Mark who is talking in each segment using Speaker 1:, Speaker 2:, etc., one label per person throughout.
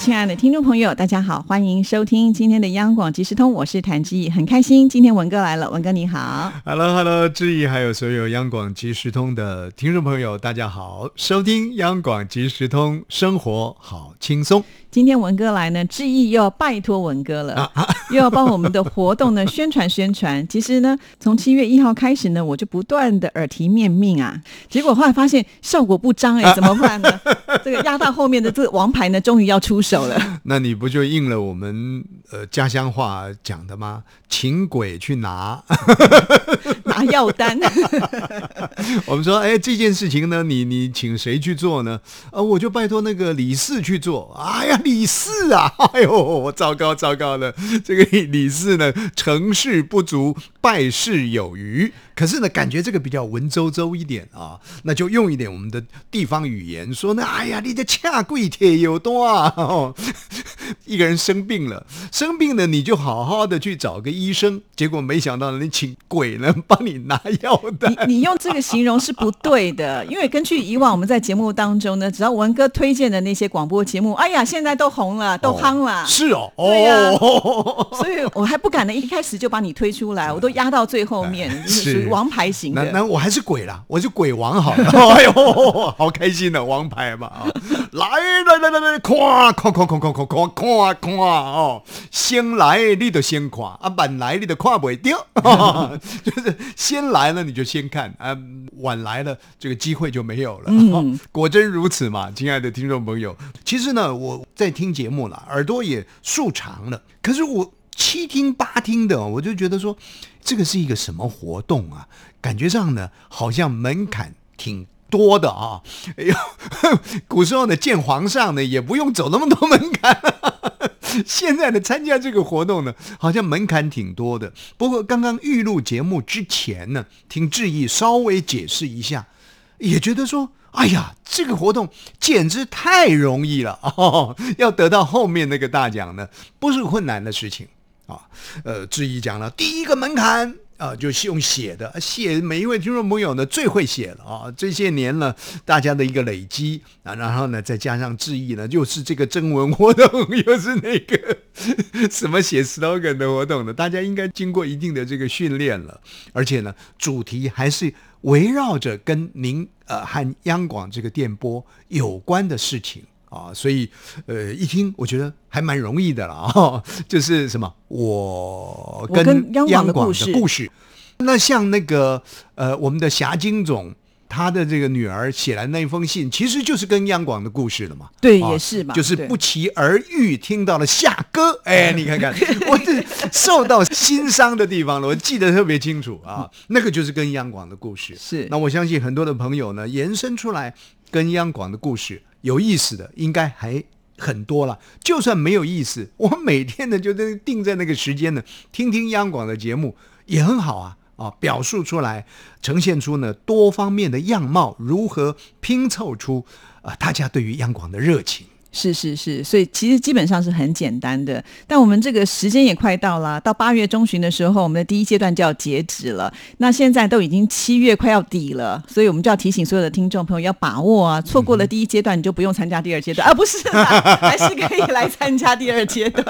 Speaker 1: 亲爱的听众朋友，大家好，欢迎收听今天的央广即时通，我是谭志毅，很开心今天文哥来了，文哥你好。
Speaker 2: Hello，Hello，志毅，还有所有央广即时通的听众朋友，大家好，收听央广即时通，生活好轻松。
Speaker 1: 今天文哥来呢，志毅又要拜托文哥了，
Speaker 2: 啊
Speaker 1: 又要帮我们的活动呢宣传宣传。其实呢，从七月一号开始呢，我就不断的耳提面命啊，结果后来发现效果不彰哎、怎么办呢？这个压到后面的这个王牌呢，终于要出手了。
Speaker 2: 那你不就应了我们呃家乡话讲的吗？请鬼去拿。
Speaker 1: 拿药单，
Speaker 2: 我们说，哎，这件事情呢，你你请谁去做呢？呃，我就拜托那个李四去做。哎呀，李四啊，哎呦，糟糕糟糕了，这个李四呢，成事不足，败事有余。可是呢，感觉这个比较文绉绉一点啊，那就用一点我们的地方语言说呢，哎呀，你的恰贵铁有多啊？哦，一个人生病了，生病了你就好好的去找个医生，结果没想到呢，你请鬼呢帮你拿药的。
Speaker 1: 你你用这个形容是不对的，因为根据以往我们在节目当中呢，只要文哥推荐的那些广播节目，哎呀，现在都红了，都夯了。
Speaker 2: 是哦，
Speaker 1: 对呀
Speaker 2: 哦，
Speaker 1: 所以我还不敢呢，一开始就把你推出来，我都压到最后面，就是王牌型的。
Speaker 2: 那那我还是鬼啦，我是鬼王好了。哎呦，好开心的王牌嘛啊！来来来来来，夸夸夸夸夸夸夸夸夸哦！先来你就先夸啊，晚来你就夸不掉，就是先来了你就先看啊，晚来了这个机会就没有了。
Speaker 1: 嗯
Speaker 2: 果真如此嘛，亲爱的听众朋友。其实呢，我在听节目了，耳朵也竖长了，可是我七听八听的，我就觉得说，这个是一个什么活动啊？感觉上呢，好像门槛挺。多的啊，哎呦，古时候呢见皇上呢也不用走那么多门槛、现在呢参加这个活动呢，好像门槛挺多的。不过刚刚预录节目之前呢，听志毅稍微解释一下，也觉得说，哎呀，这个活动简直太容易了哦！要得到后面那个大奖呢，不是困难的事情啊。呃，志毅讲了第一个门槛。啊，就是用写的写，每一位听众朋友呢最会写了啊！这些年呢，大家的一个累积啊，然后呢再加上志毅呢，又是这个征文活动，又是那个 什么写 slogan 的活动的，大家应该经过一定的这个训练了，而且呢，主题还是围绕着跟您呃和央广这个电波有关的事情。啊，所以呃，一听我觉得还蛮容易的了啊、哦，就是什么，我
Speaker 1: 我跟央广的故事
Speaker 2: 故事。那像那个呃，我们的霞金总。他的这个女儿写来那封信，其实就是跟央广的故事了嘛。
Speaker 1: 对，
Speaker 2: 啊
Speaker 1: 也是嘛，
Speaker 2: 就是不期而遇，听到了夏歌，哎，你看看，我是受到心伤的地方了，我记得特别清楚啊，那个就是跟央广的故事。
Speaker 1: 是
Speaker 2: 那我相信很多的朋友呢，延伸出来跟央广的故事有意思的，应该还很多了。就算没有意思，我每天呢就在定在那个时间呢，听听央广的节目也很好啊。啊，表述出来，呈现出呢多方面的样貌，如何拼凑出啊、呃、大家对于央广的热情。
Speaker 1: 是是是，所以其实基本上是很简单的。但我们这个时间也快到了，到八月中旬的时候，我们的第一阶段就要截止了。那现在都已经七月快要底了，所以我们就要提醒所有的听众朋友要把握啊！错过了第一阶段，你就不用参加第二阶段啊！不是啦，还是可以来参加第二阶段。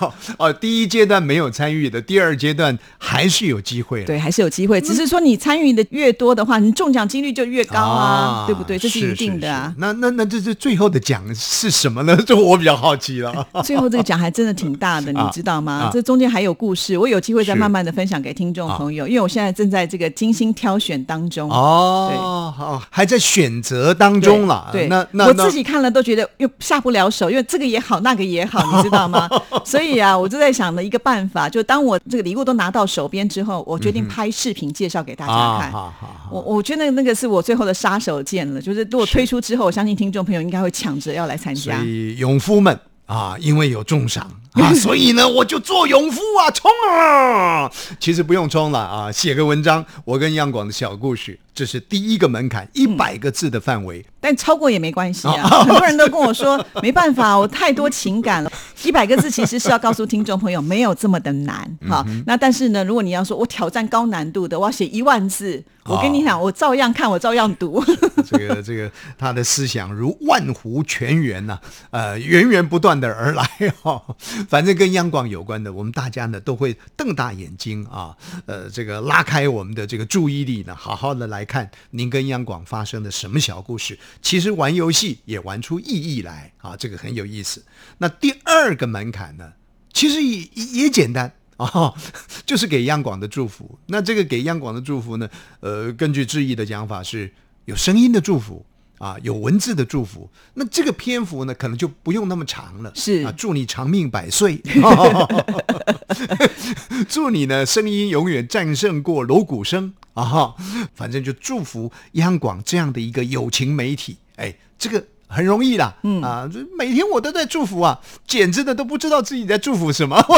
Speaker 2: 哦哦，第一阶段没有参与的，第二阶段还是有机会的。
Speaker 1: 对，还是有机会，只是说你参与的越多的话，你中奖几率就越高啊，对不对？这是一定的啊。
Speaker 2: 是是是那那那这是最后的奖是什么呢？这我比较好奇了。
Speaker 1: 最后这个奖还真的挺大的，你知道吗？
Speaker 2: 啊、
Speaker 1: 这中间还有故事，我有机会再慢慢的分享给听众朋友，因为我现在正在这个精心挑选当中。
Speaker 2: 哦，好，还在选择当中了。
Speaker 1: 对，
Speaker 2: 那那
Speaker 1: 我自己看了都觉得又下不了手，因为这个也好，那个也好，你知道吗？所以啊，我就在想了一个办法，就当我这个礼物都拿到手边之后，我决定拍视频介绍给大家看。
Speaker 2: 啊、
Speaker 1: 我我觉得那个是我最后的杀手锏了，就是如果推出之后，我相信听众朋友应该会抢着要来参加。
Speaker 2: 所以勇夫们啊，因为有重赏啊，所以呢，我就做勇夫啊，冲啊！其实不用冲了啊，写个文章，我跟央广的小故事，这是第一个门槛，一百个字的范围。
Speaker 1: 但超过也没关系啊，很多人都跟我说，没办法，我太多情感了。一百个字其实是要告诉听众朋友，没有这么的难哈。那但是呢，如果你要说我挑战高难度的，我要写一万字，我跟你讲，我照样看，我照样读。
Speaker 2: 这个这个，他的思想如万湖泉源呐，呃，源源不断的而来哈。反正跟央广有关的，我们大家呢都会瞪大眼睛啊，呃，这个拉开我们的这个注意力呢，好好的来看您跟央广发生的什么小故事。其实玩游戏也玩出意义来啊，这个很有意思。那第二个门槛呢，其实也也简单啊，就是给央广的祝福。那这个给央广的祝福呢，呃，根据志毅的讲法是有声音的祝福。啊，有文字的祝福，那这个篇幅呢，可能就不用那么长了。
Speaker 1: 是
Speaker 2: 啊，祝你长命百岁，祝你呢声音永远战胜过锣鼓声啊！反正就祝福央广这样的一个友情媒体，哎，这个很容易啦。嗯啊，每天我都在祝福啊，简直的都不知道自己在祝福什么。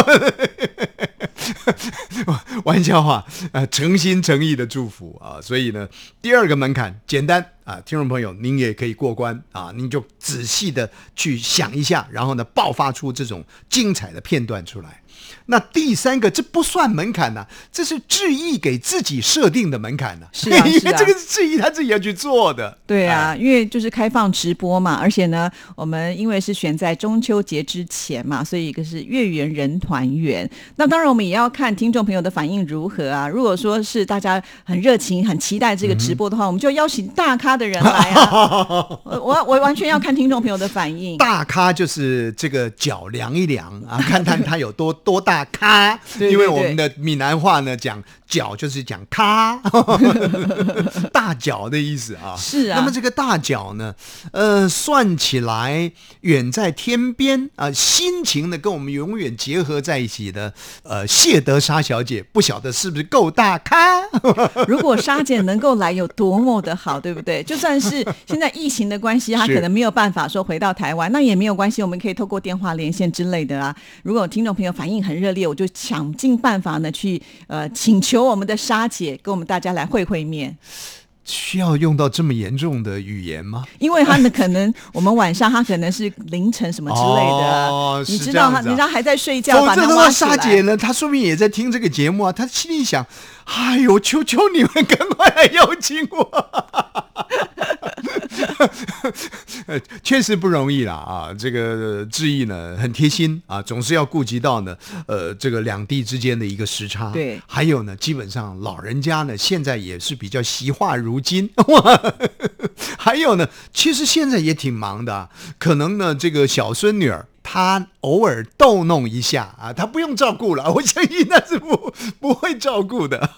Speaker 2: 玩笑话，呃，诚心诚意的祝福啊！所以呢，第二个门槛简单啊，听众朋友，您也可以过关啊！您就仔细的去想一下，然后呢，爆发出这种精彩的片段出来。那第三个，这不算门槛呐，这是志毅给自己设定的门槛呢。
Speaker 1: 是啊，
Speaker 2: 因为这个是志毅他自己要去做的。
Speaker 1: 对啊，因为就是开放直播嘛，而且呢，我们因为是选在中秋节之前嘛，所以一个是月圆人团圆。那当然，我们也要看听众朋友的反应如何啊。如果说是大家很热情、很期待这个直播的话，我们就邀请大咖的人来啊。我我完全要看听众朋友的反应。
Speaker 2: 大咖就是这个脚量一量啊，看看他有多多大。咖，因为我们的闽南话呢，讲脚就是讲咖，大脚的意思啊。
Speaker 1: 是啊。
Speaker 2: 那么这个大脚呢，呃，算起来远在天边啊，心情呢跟我们永远结合在一起的，呃，谢德莎小姐，不晓得是不是够大咖？
Speaker 1: 如果莎姐能够来，有多么的好，对不对？就算是现在疫情的关系，她可能没有办法说回到台湾，那也没有关系，我们可以透过电话连线之类的啊。如果听众朋友反应很热。烈，我就想尽办法呢，去呃请求我们的沙姐跟我们大家来会会面。
Speaker 2: 需要用到这么严重的语言吗？
Speaker 1: 因为他呢，可能我们晚上他可能是凌晨什么之类的，
Speaker 2: 哦，
Speaker 1: 你知道他，你知道还在睡觉，把他
Speaker 2: 挖沙姐呢，她说明也在听这个节目啊，她心里想：哎呦，求求你们赶快来邀请我。确实不容易啦啊！这个志毅呢很贴心啊，总是要顾及到呢呃这个两地之间的一个时差。
Speaker 1: 对，
Speaker 2: 还有呢，基本上老人家呢现在也是比较习话如金。还有呢，其实现在也挺忙的，可能呢这个小孙女儿她偶尔逗弄一下啊，她不用照顾了，我相信那是不不会照顾的。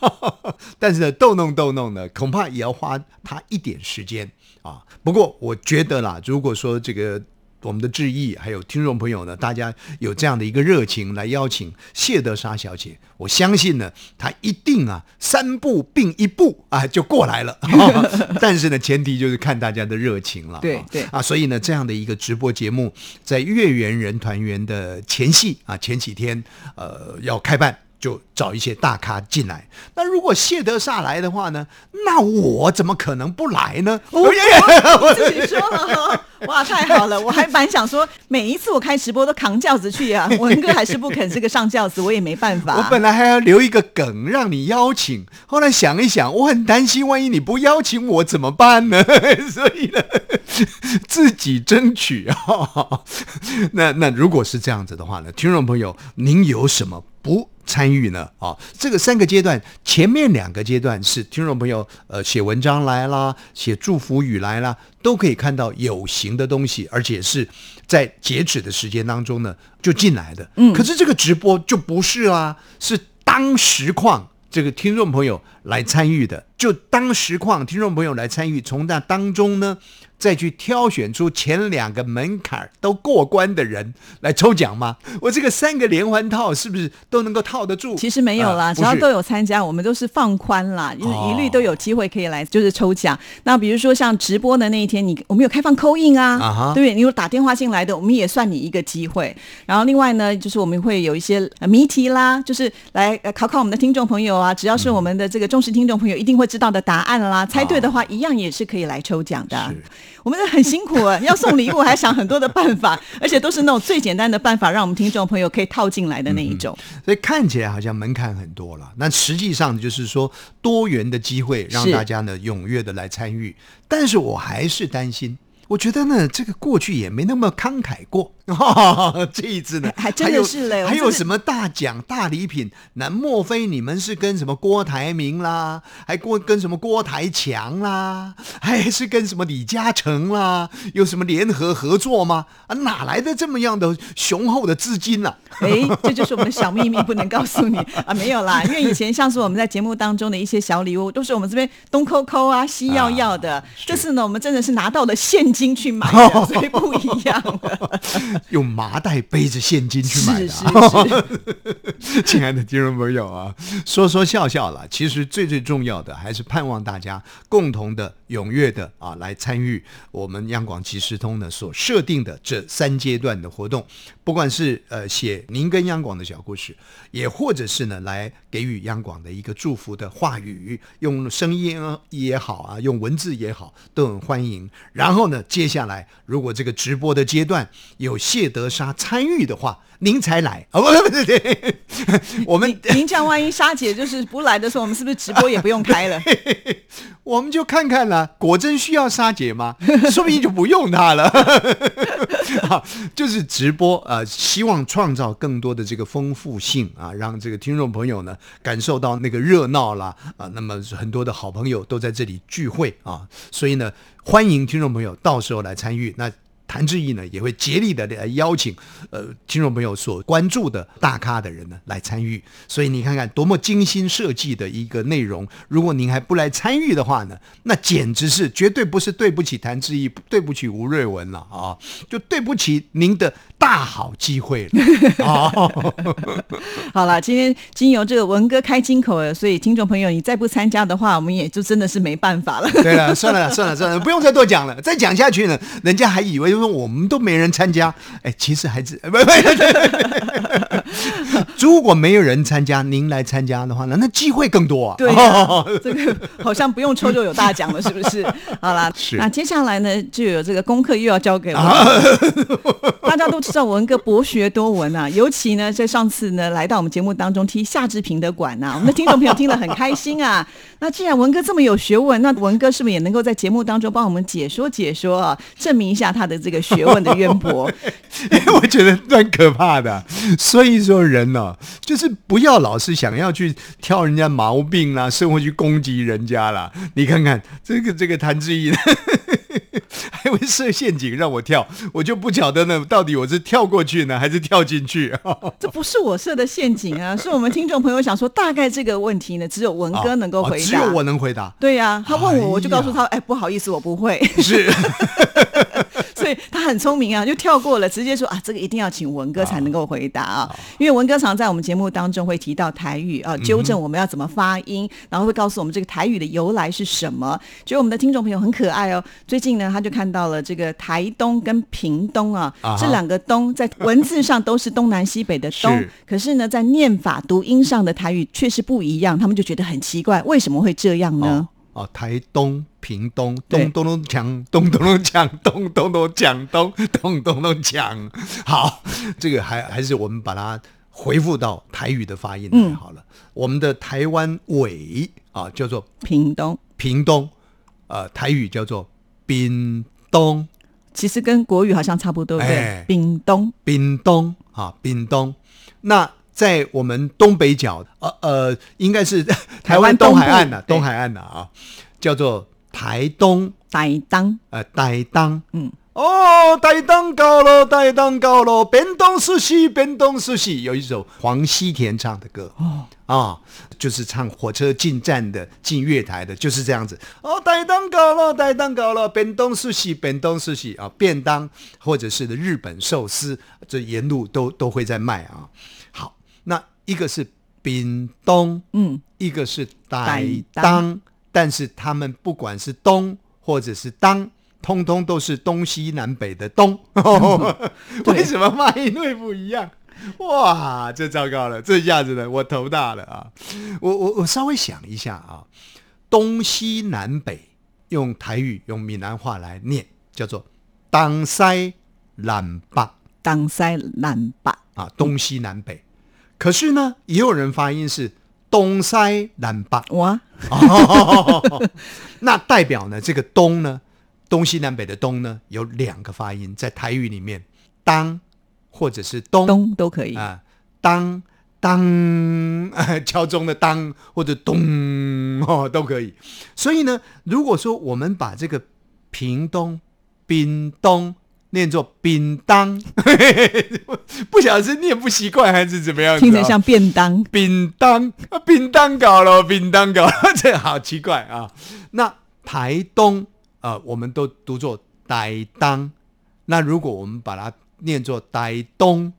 Speaker 2: 但是呢，逗弄逗弄呢，恐怕也要花他一点时间。啊，不过我觉得啦，如果说这个我们的致意还有听众朋友呢，大家有这样的一个热情来邀请谢德莎小姐，我相信呢，她一定啊三步并一步啊就过来了。但是呢，前提就是看大家的热情了。
Speaker 1: 对对
Speaker 2: 啊，所以呢，这样的一个直播节目，在月圆人团圆的前夕啊，前几天呃要开办。就找一些大咖进来。那如果谢德萨来的话呢？那我怎么可能不来呢？
Speaker 1: 我我自己说了，哇，太好了！我还蛮想说，每一次我开直播都扛轿子去啊。文哥还是不肯这个上轿子，我也没办法。
Speaker 2: 我本来还要留一个梗让你邀请，后来想一想，我很担心，万一你不邀请我怎么办呢？所以呢，自己争取啊。那那如果是这样子的话呢，听众朋友，您有什么不？参与呢？啊，这个三个阶段，前面两个阶段是听众朋友呃写文章来啦，写祝福语来啦，都可以看到有形的东西，而且是在截止的时间当中呢就进来的。嗯，可是这个直播就不是啊，是当实况这个听众朋友来参与的。就当实况，听众朋友来参与，从那当中呢。再去挑选出前两个门槛都过关的人来抽奖吗？我这个三个连环套是不是都能够套得住？
Speaker 1: 其实没有啦，只要都有参加，我们都是放宽啦，就是一律都有机会可以来，就是抽奖。那比如说像直播的那一天，你我们有开放扣印啊，对不对？你有打电话进来的，我们也算你一个机会。然后另外呢，就是我们会有一些谜题啦，就是来考考我们的听众朋友啊，只要是我们的这个忠实听众朋友一定会知道的答案啦，猜对的话一样也是可以来抽奖的。我们很辛苦啊，要送礼物还想很多的办法，而且都是那种最简单的办法，让我们听众朋友可以套进来的那一种。
Speaker 2: 所以看起来好像门槛很多了，那实际上就是说多元的机会，让大家呢踊跃的来参与。但是我还是担心。我觉得呢，这个过去也没那么慷慨过，这一次呢，
Speaker 1: 还真的是嘞，
Speaker 2: 还有什么大奖大礼品？那莫非你们是跟什么郭台铭啦，还郭跟什么郭台强啦，还是跟什么李嘉诚啦？有什么联合合作吗？啊，哪来的这么样的雄厚的资金呢？
Speaker 1: 哎，这就是我们的小秘密，不能告诉你啊，没有啦，因为以前像是我们在节目当中的一些小礼物，都是我们这边东抠抠啊，西要要的。这次呢，我们真的是拿到了现。金去买，所以不一样。
Speaker 2: 用麻袋背着现金去买
Speaker 1: 的。
Speaker 2: 亲爱的听众朋友啊，说说笑笑了。其实最最重要的，还是盼望大家共同的、踊跃的啊，来参与我们央广即时通呢所设定的这三阶段的活动。不管是呃写您跟央广的小故事，也或者是呢来给予央广的一个祝福的话语，用声音也好啊，用文字也好，都很欢迎。然后呢。接下来，如果这个直播的阶段有谢德沙参与的话，您才来啊！不不不对，我们
Speaker 1: 您这样万一沙姐就是不来的时候，我们是不是直播也不用开了？
Speaker 2: 我们就看看了，果真需要沙姐吗？说不定就不用她了。好，就是直播啊，希望创造更多的这个丰富性啊，让这个听众朋友呢感受到那个热闹啦啊。那么很多的好朋友都在这里聚会啊，所以呢。欢迎听众朋友到时候来参与。那谭志毅呢也会竭力的来邀请呃听众朋友所关注的大咖的人呢来参与。所以你看看多么精心设计的一个内容。如果您还不来参与的话呢，那简直是绝对不是对不起谭志毅，对不起吴瑞文了啊！就对不起您的。大好机会了 哦！
Speaker 1: 好了，今天经由这个文哥开金口了，所以听众朋友，你再不参加的话，我们也就真的是没办法了。
Speaker 2: 对了，算了算了算了，不用再多讲了，再讲下去呢，人家还以为因为我们都没人参加。哎，其实还是不 不。如果没有人参加，您来参加的话呢，那机会更多。
Speaker 1: 对，这个好像不用抽就有大奖了，是不是？好了，那接下来呢，就有这个功课又要交给我。大家都知道文哥博学多闻啊，尤其呢，在上次呢来到我们节目当中踢夏志平的馆呐，我们的听众朋友听了很开心啊。那既然文哥这么有学问，那文哥是不是也能够在节目当中帮我们解说解说啊，证明一下他的这个学问的渊博？
Speaker 2: 我觉得蛮可怕的。所以说人呢，就是不要老是想要去挑人家毛病啦，生活去攻击人家啦。你看看这个这个谭志毅。还会设陷阱让我跳，我就不晓得呢，到底我是跳过去呢，还是跳进去？
Speaker 1: 这不是我设的陷阱啊，是我们听众朋友想说，大概这个问题呢，只有文哥能够回答，
Speaker 2: 只有我能回答。
Speaker 1: 对呀，他问我，我就告诉他，哎，不好意思，我不会。
Speaker 2: 是。
Speaker 1: 他很聪明啊，就跳过了，直接说啊，这个一定要请文哥才能够回答啊，因为文哥常在我们节目当中会提到台语啊，纠正我们要怎么发音，然后会告诉我们这个台语的由来是什么。觉得我们的听众朋友很可爱哦，最近呢，他就看到了这个台东跟屏东啊，这两个东在文字上都是东南西北的东，可是呢，在念法读音上的台语却是不一样，他们就觉得很奇怪，为什么会这样呢？
Speaker 2: 哦，台东、屏东，咚咚咚锵，咚咚咚锵，咚咚咚锵，咚咚咚咚锵。好，这个还还是我们把它回复到台语的发音来好了。我们的台湾尾啊，叫做
Speaker 1: 屏东，
Speaker 2: 屏东，呃，台语叫做屏东，
Speaker 1: 其实跟国语好像差不多，对，屏东，
Speaker 2: 屏东啊，屏东。那在我们东北角，呃呃，应该是台湾东海岸的东海岸的啊，叫做台东。
Speaker 1: 台当，
Speaker 2: 呃台当，嗯。哦，台东高了，台东高了，变动苏西，变动苏西，有一首黄西田唱的歌。哦。啊，就是唱火车进站的、进月台的，就是这样子。哦，台东高了，台东高了，变动苏西，变动苏西啊，便当或者是的日本寿司，这沿路都都会在卖啊。一个是丙东，
Speaker 1: 嗯，
Speaker 2: 一个是台
Speaker 1: 台
Speaker 2: 当
Speaker 1: 当，
Speaker 2: 但是他们不管是东或者是当，通通都是东西南北的东。为什么发音会不一样？哇，这糟糕了！这下子呢，我头大了啊！我我我稍微想一下啊，东西南北用台语用闽南话来念，叫做东西南北
Speaker 1: 当塞南北，
Speaker 2: 啊，东西南北。可是呢，也有人发音是东塞南北。
Speaker 1: 哇，
Speaker 2: 哦，那代表呢，这个东呢，东西南北的东呢，有两个发音，在台语里面，当或者是东
Speaker 1: 东都可以。
Speaker 2: 啊、当当、呃 敲钟的当或者咚哦都可以。所以呢，如果说我们把这个屏东、屏东念作饼当，不晓得是念不习惯还是怎么样
Speaker 1: 听着像便当，
Speaker 2: 饼当啊，槟当搞了，饼当搞了，这好奇怪啊！那台东啊、呃我们都读作台当。那如果我们把它念作台东，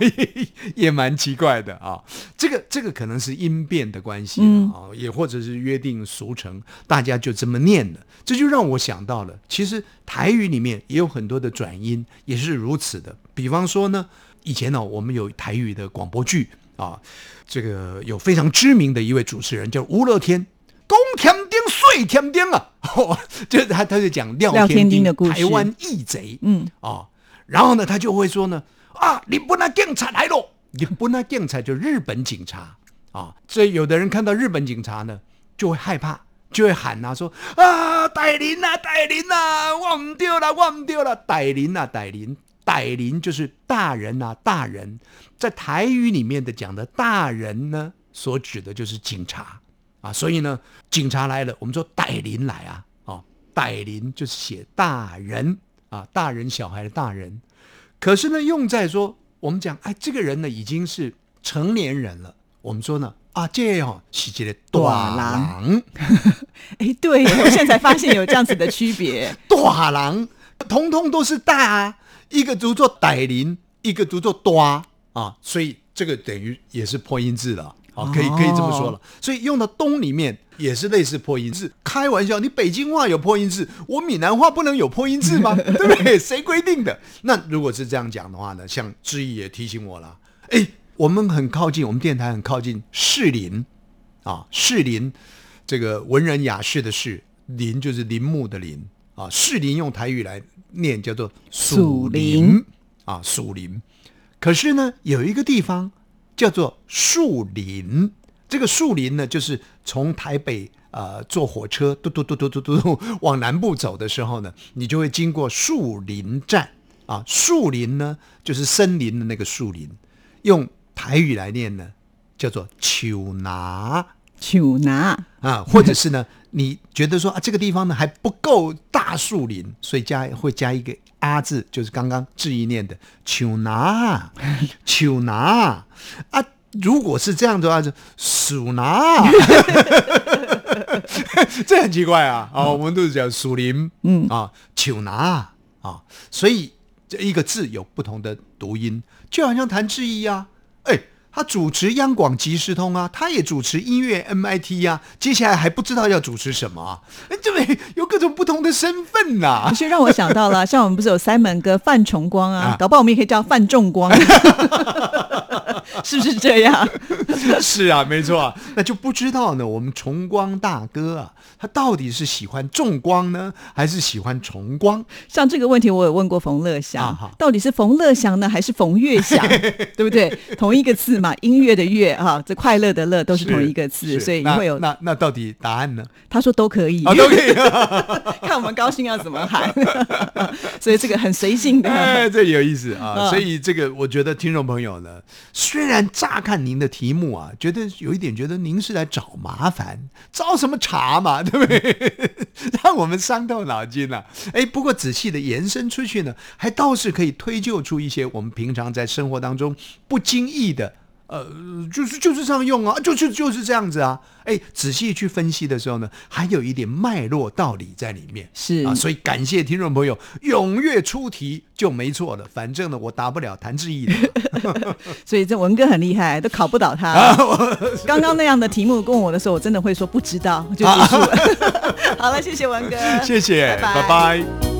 Speaker 2: 也 也蛮奇怪的啊。这个这个可能是音变的关系了啊，也或者是约定俗成，大家就这么念的。这就让我想到了，其实台语里面也有很多的转音，也是如此的。比方说呢，以前呢、我们有台语的广播剧啊，这个有非常知名的一位主持人叫吴乐天。公天丁碎天丁啊，就是他他就讲廖
Speaker 1: 天丁的故事
Speaker 2: 台湾义贼，
Speaker 1: 嗯
Speaker 2: 啊，然后呢，他就会说呢，啊，日本的警察来了，日本的警察就日本警察啊，所以有的人看到日本警察呢，就会害怕，就会喊啊，说啊，逮林啊，逮林啊，我唔丢了，我唔丢了，逮林啊，逮林，逮林就是大人啊，大人，在台语里面的讲的大人呢，所指的就是警察。啊，所以呢，警察来了，我们说逮林来啊，哦，逮林就是写大人。啊，大人小孩的大人，可是呢，用在说我们讲，哎，这个人呢已经是成年人了，我们说呢，啊，这哦是这个大郎，
Speaker 1: 哎，对，我现在才发现有这样子的区别。
Speaker 2: 大郎，通通都是大啊，一个读作歹林，一个读作多啊，所以这个等于也是破音字了。啊，可以可以这么说了，所以用到东里面也是类似破音字。开玩笑，你北京话有破音字，我闽南话不能有破音字吗？对不对？谁规定的？那如果是这样讲的话呢，像志毅也提醒我了，哎，我们很靠近，我们电台很靠近士林啊，士林这个文人雅士的士，林就是林木的林啊，士林用台语来念叫做
Speaker 1: 蜀
Speaker 2: 林
Speaker 1: 林
Speaker 2: 啊，蜀林。可是呢，有一个地方叫做树林，这个树林呢，就是从台北呃坐火车嘟嘟嘟嘟嘟嘟 往南部走的时候呢，你就会经过树林站啊。树林呢，就是森林的那个树林，用台语来念呢，叫做秋拿。
Speaker 1: 丘拿
Speaker 2: 啊，或者是呢，你觉得说啊，这个地方呢还不够大树林，所以加会加一个“啊”字，就是刚刚志毅念的“求拿”，求拿啊。如果是这样的话，就鼠拿，这很奇怪啊！啊，我们都是讲属林，嗯啊，求拿啊，所以这一个字有不同的读音，就好像谭志毅啊，哎。他主持央广即时通啊，他也主持音乐 MIT 呀、接下来还不知道要主持什么啊，哎对？有各种不同的身份呐、
Speaker 1: 可是让我想到了，像我们不是有 Simon 哥范崇光啊
Speaker 2: 啊，
Speaker 1: 搞不好我们也可以叫范仲光，是不是这样？
Speaker 2: 是啊，没错啊，那就不知道呢。我们崇光大哥啊，他到底是喜欢重光呢，还是喜欢崇光？
Speaker 1: 像这个问题，我有问过冯乐祥，
Speaker 2: 啊
Speaker 1: 到底是冯乐祥呢，还是冯乐祥？对不对？同一个字嘛，音乐的乐哈，这快乐的乐都是同一个字，所以会有。
Speaker 2: 那那到底答案呢？
Speaker 1: 他说都可以，
Speaker 2: 啊，都可以。
Speaker 1: 看我们高兴要怎么喊，所以这个很随性的。
Speaker 2: 哎，这有意思啊！
Speaker 1: 嗯
Speaker 2: 所以这个我觉得听众朋友呢，虽然乍看您的题目啊，觉得有一点觉得您是来找麻烦，找什么茬嘛，对不对？让我们伤透脑筋了、哎，不过仔细的延伸出去呢，还倒是可以推就出一些我们平常在生活当中不经意的。呃，就是就是这样用啊，就就就是这样子啊。哎，仔细去分析的时候呢，还有一点脉络道理在里面。
Speaker 1: 是
Speaker 2: 啊，所以感谢听众朋友踊跃出题就没错了。反正呢，我答不了谭志毅的。
Speaker 1: 所以这文哥很厉害，都考不倒他。刚刚那样的题目问我的时候，我真的会说不知道就结束了。好了，谢谢文哥，
Speaker 2: 谢谢，
Speaker 1: 拜拜
Speaker 2: 拜拜